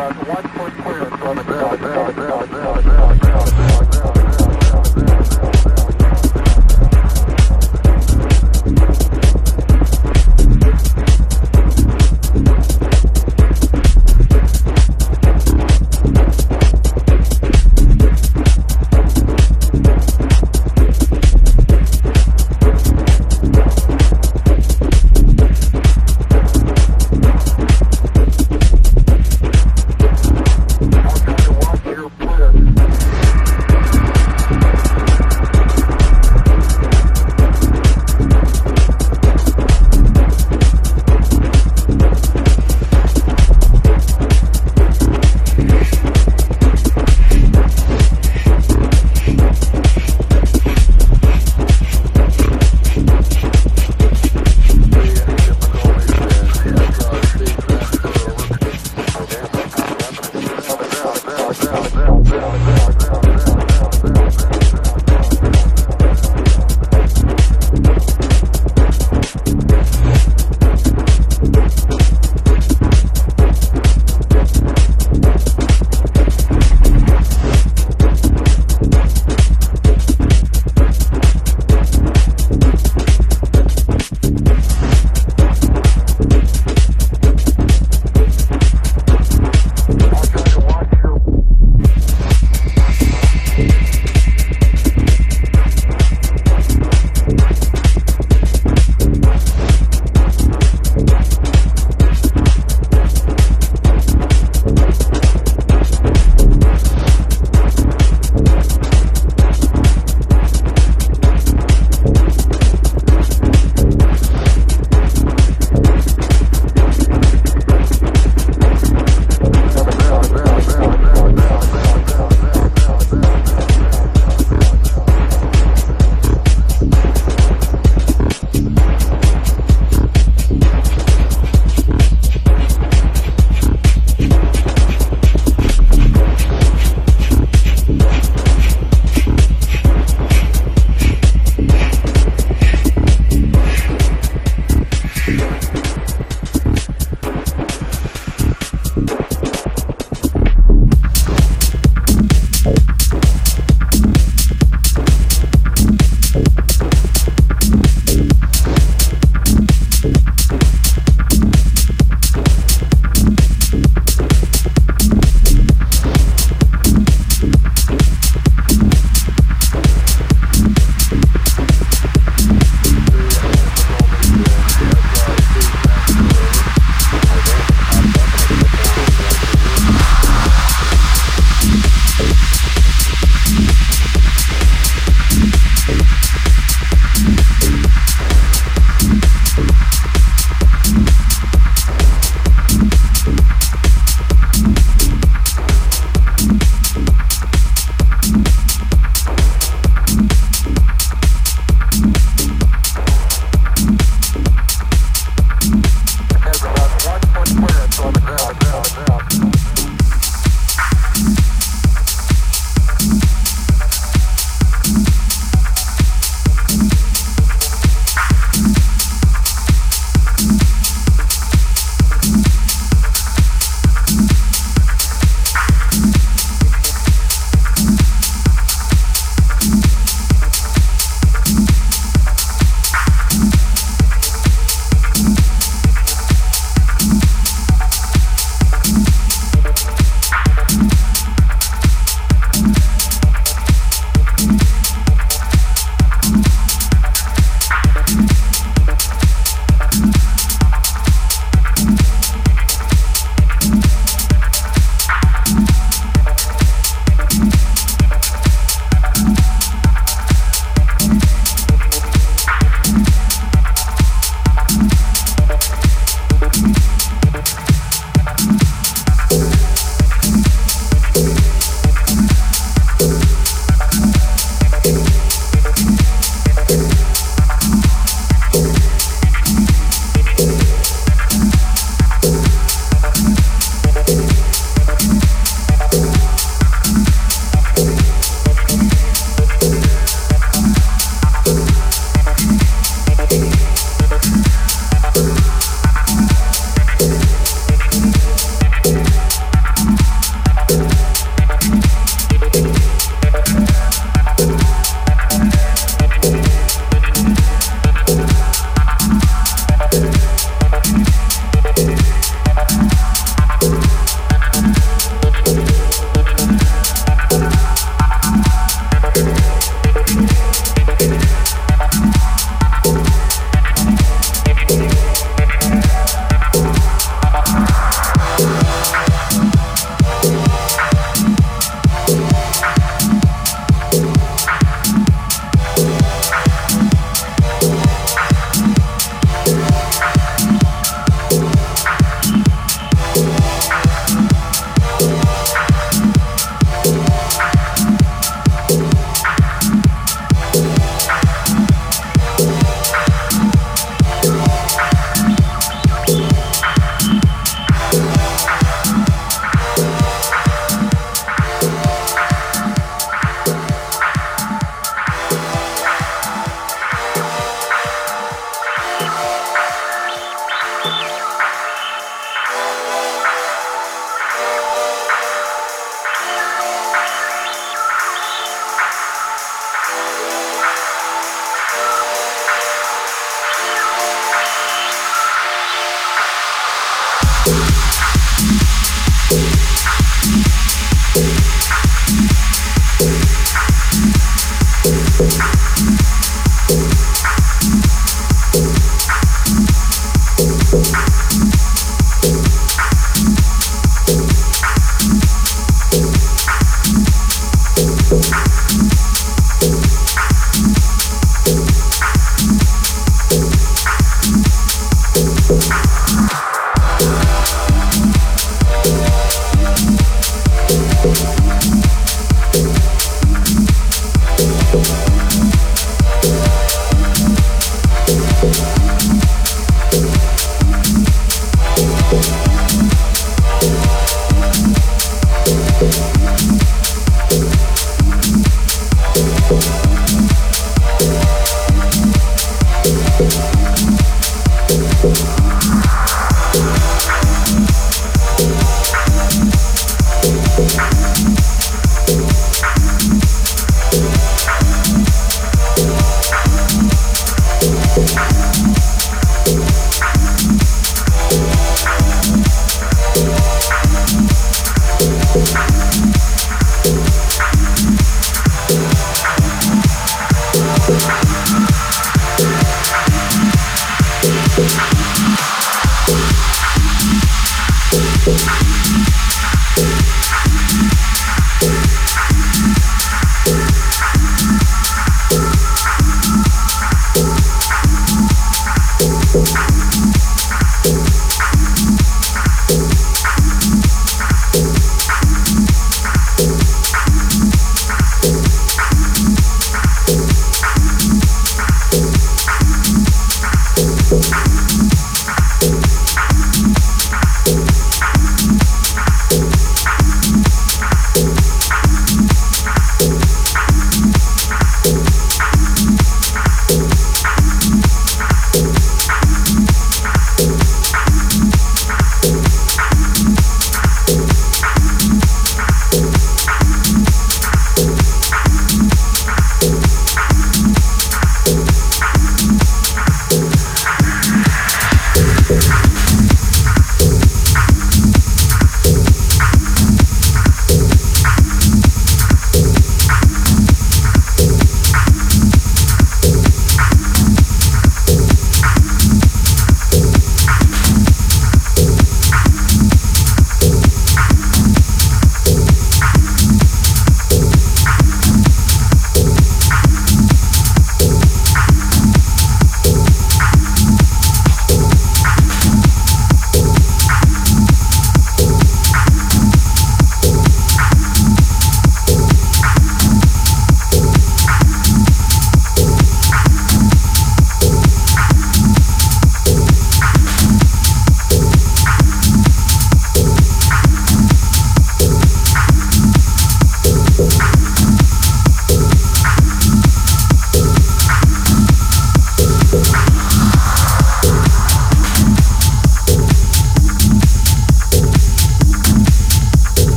One 145.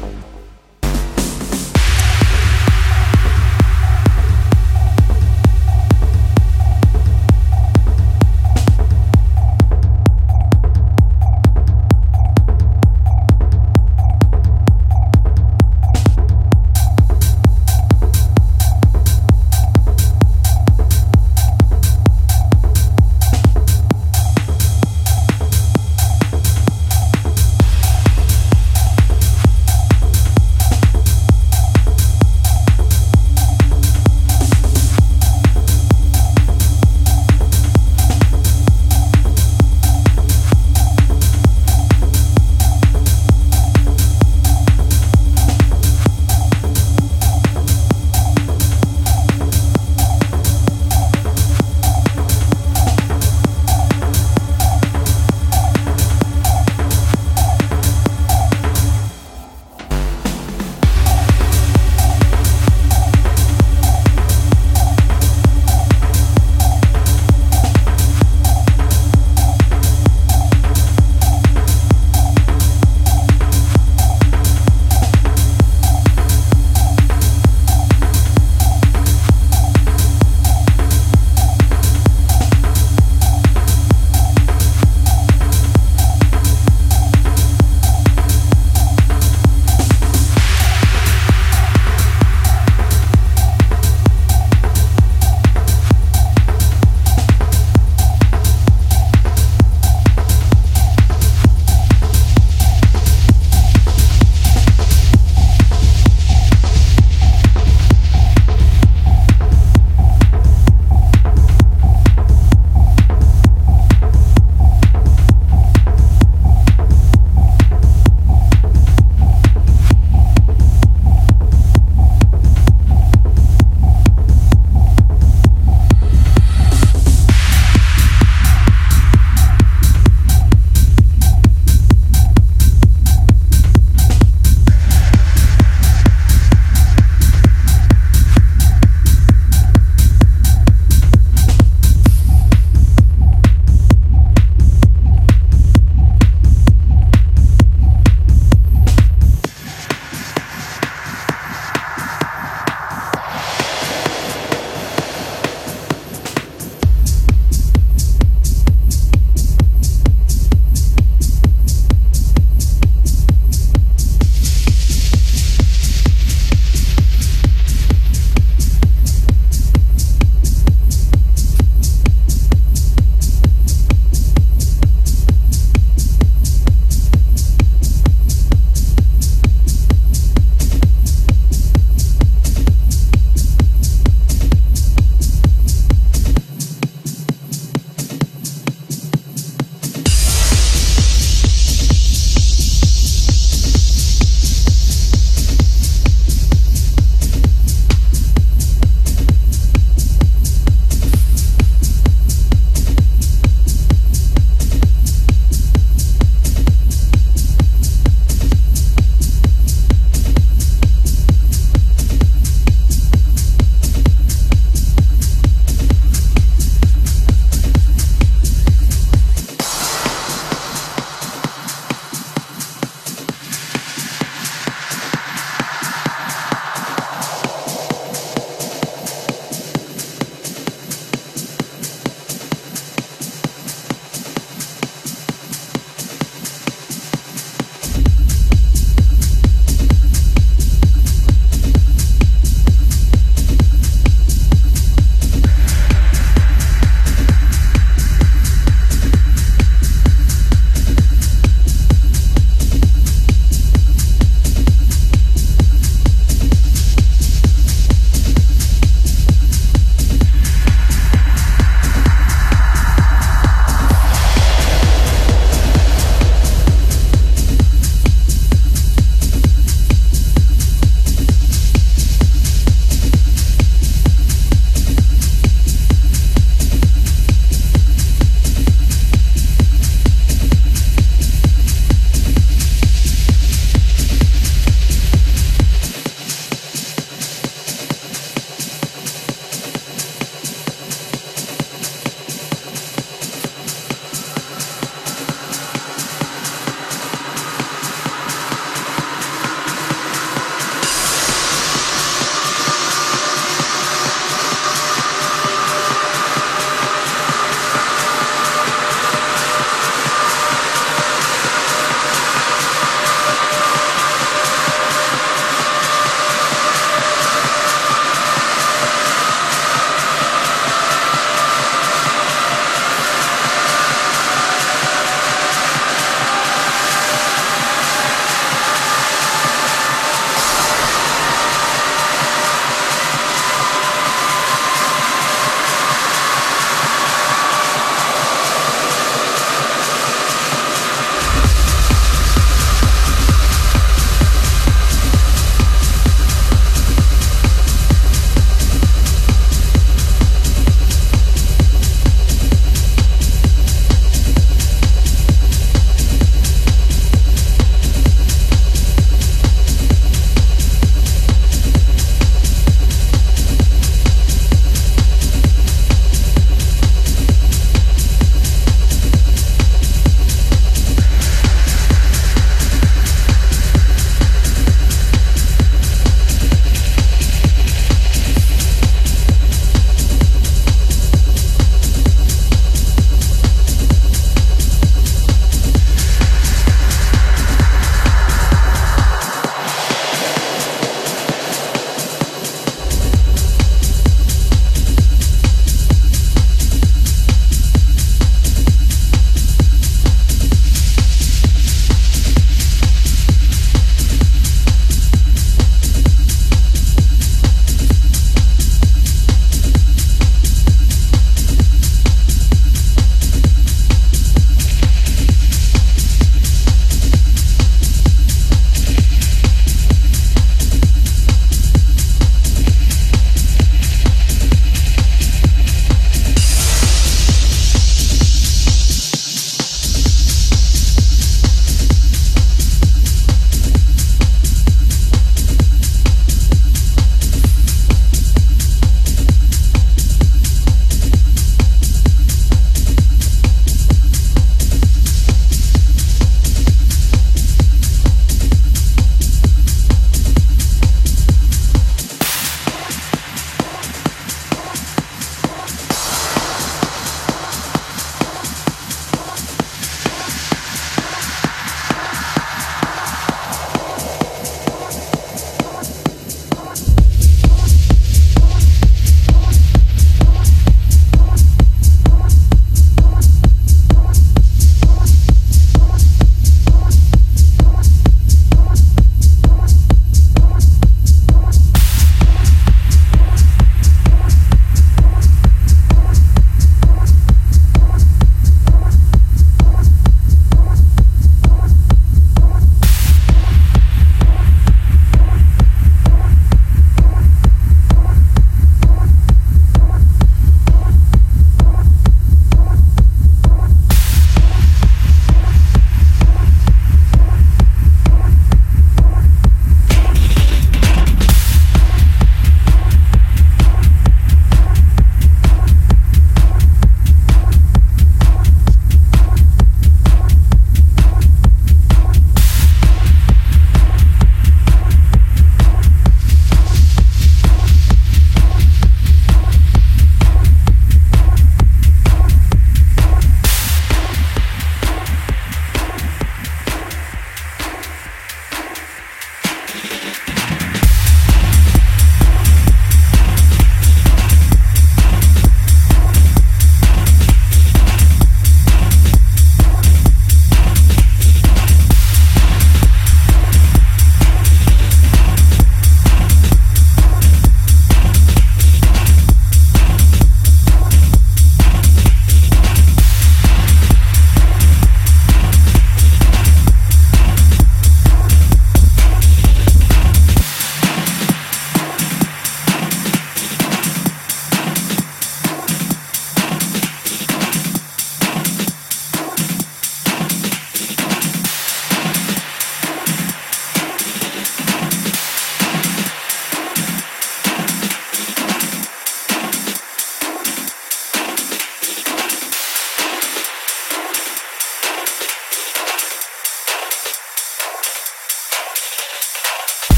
Bye.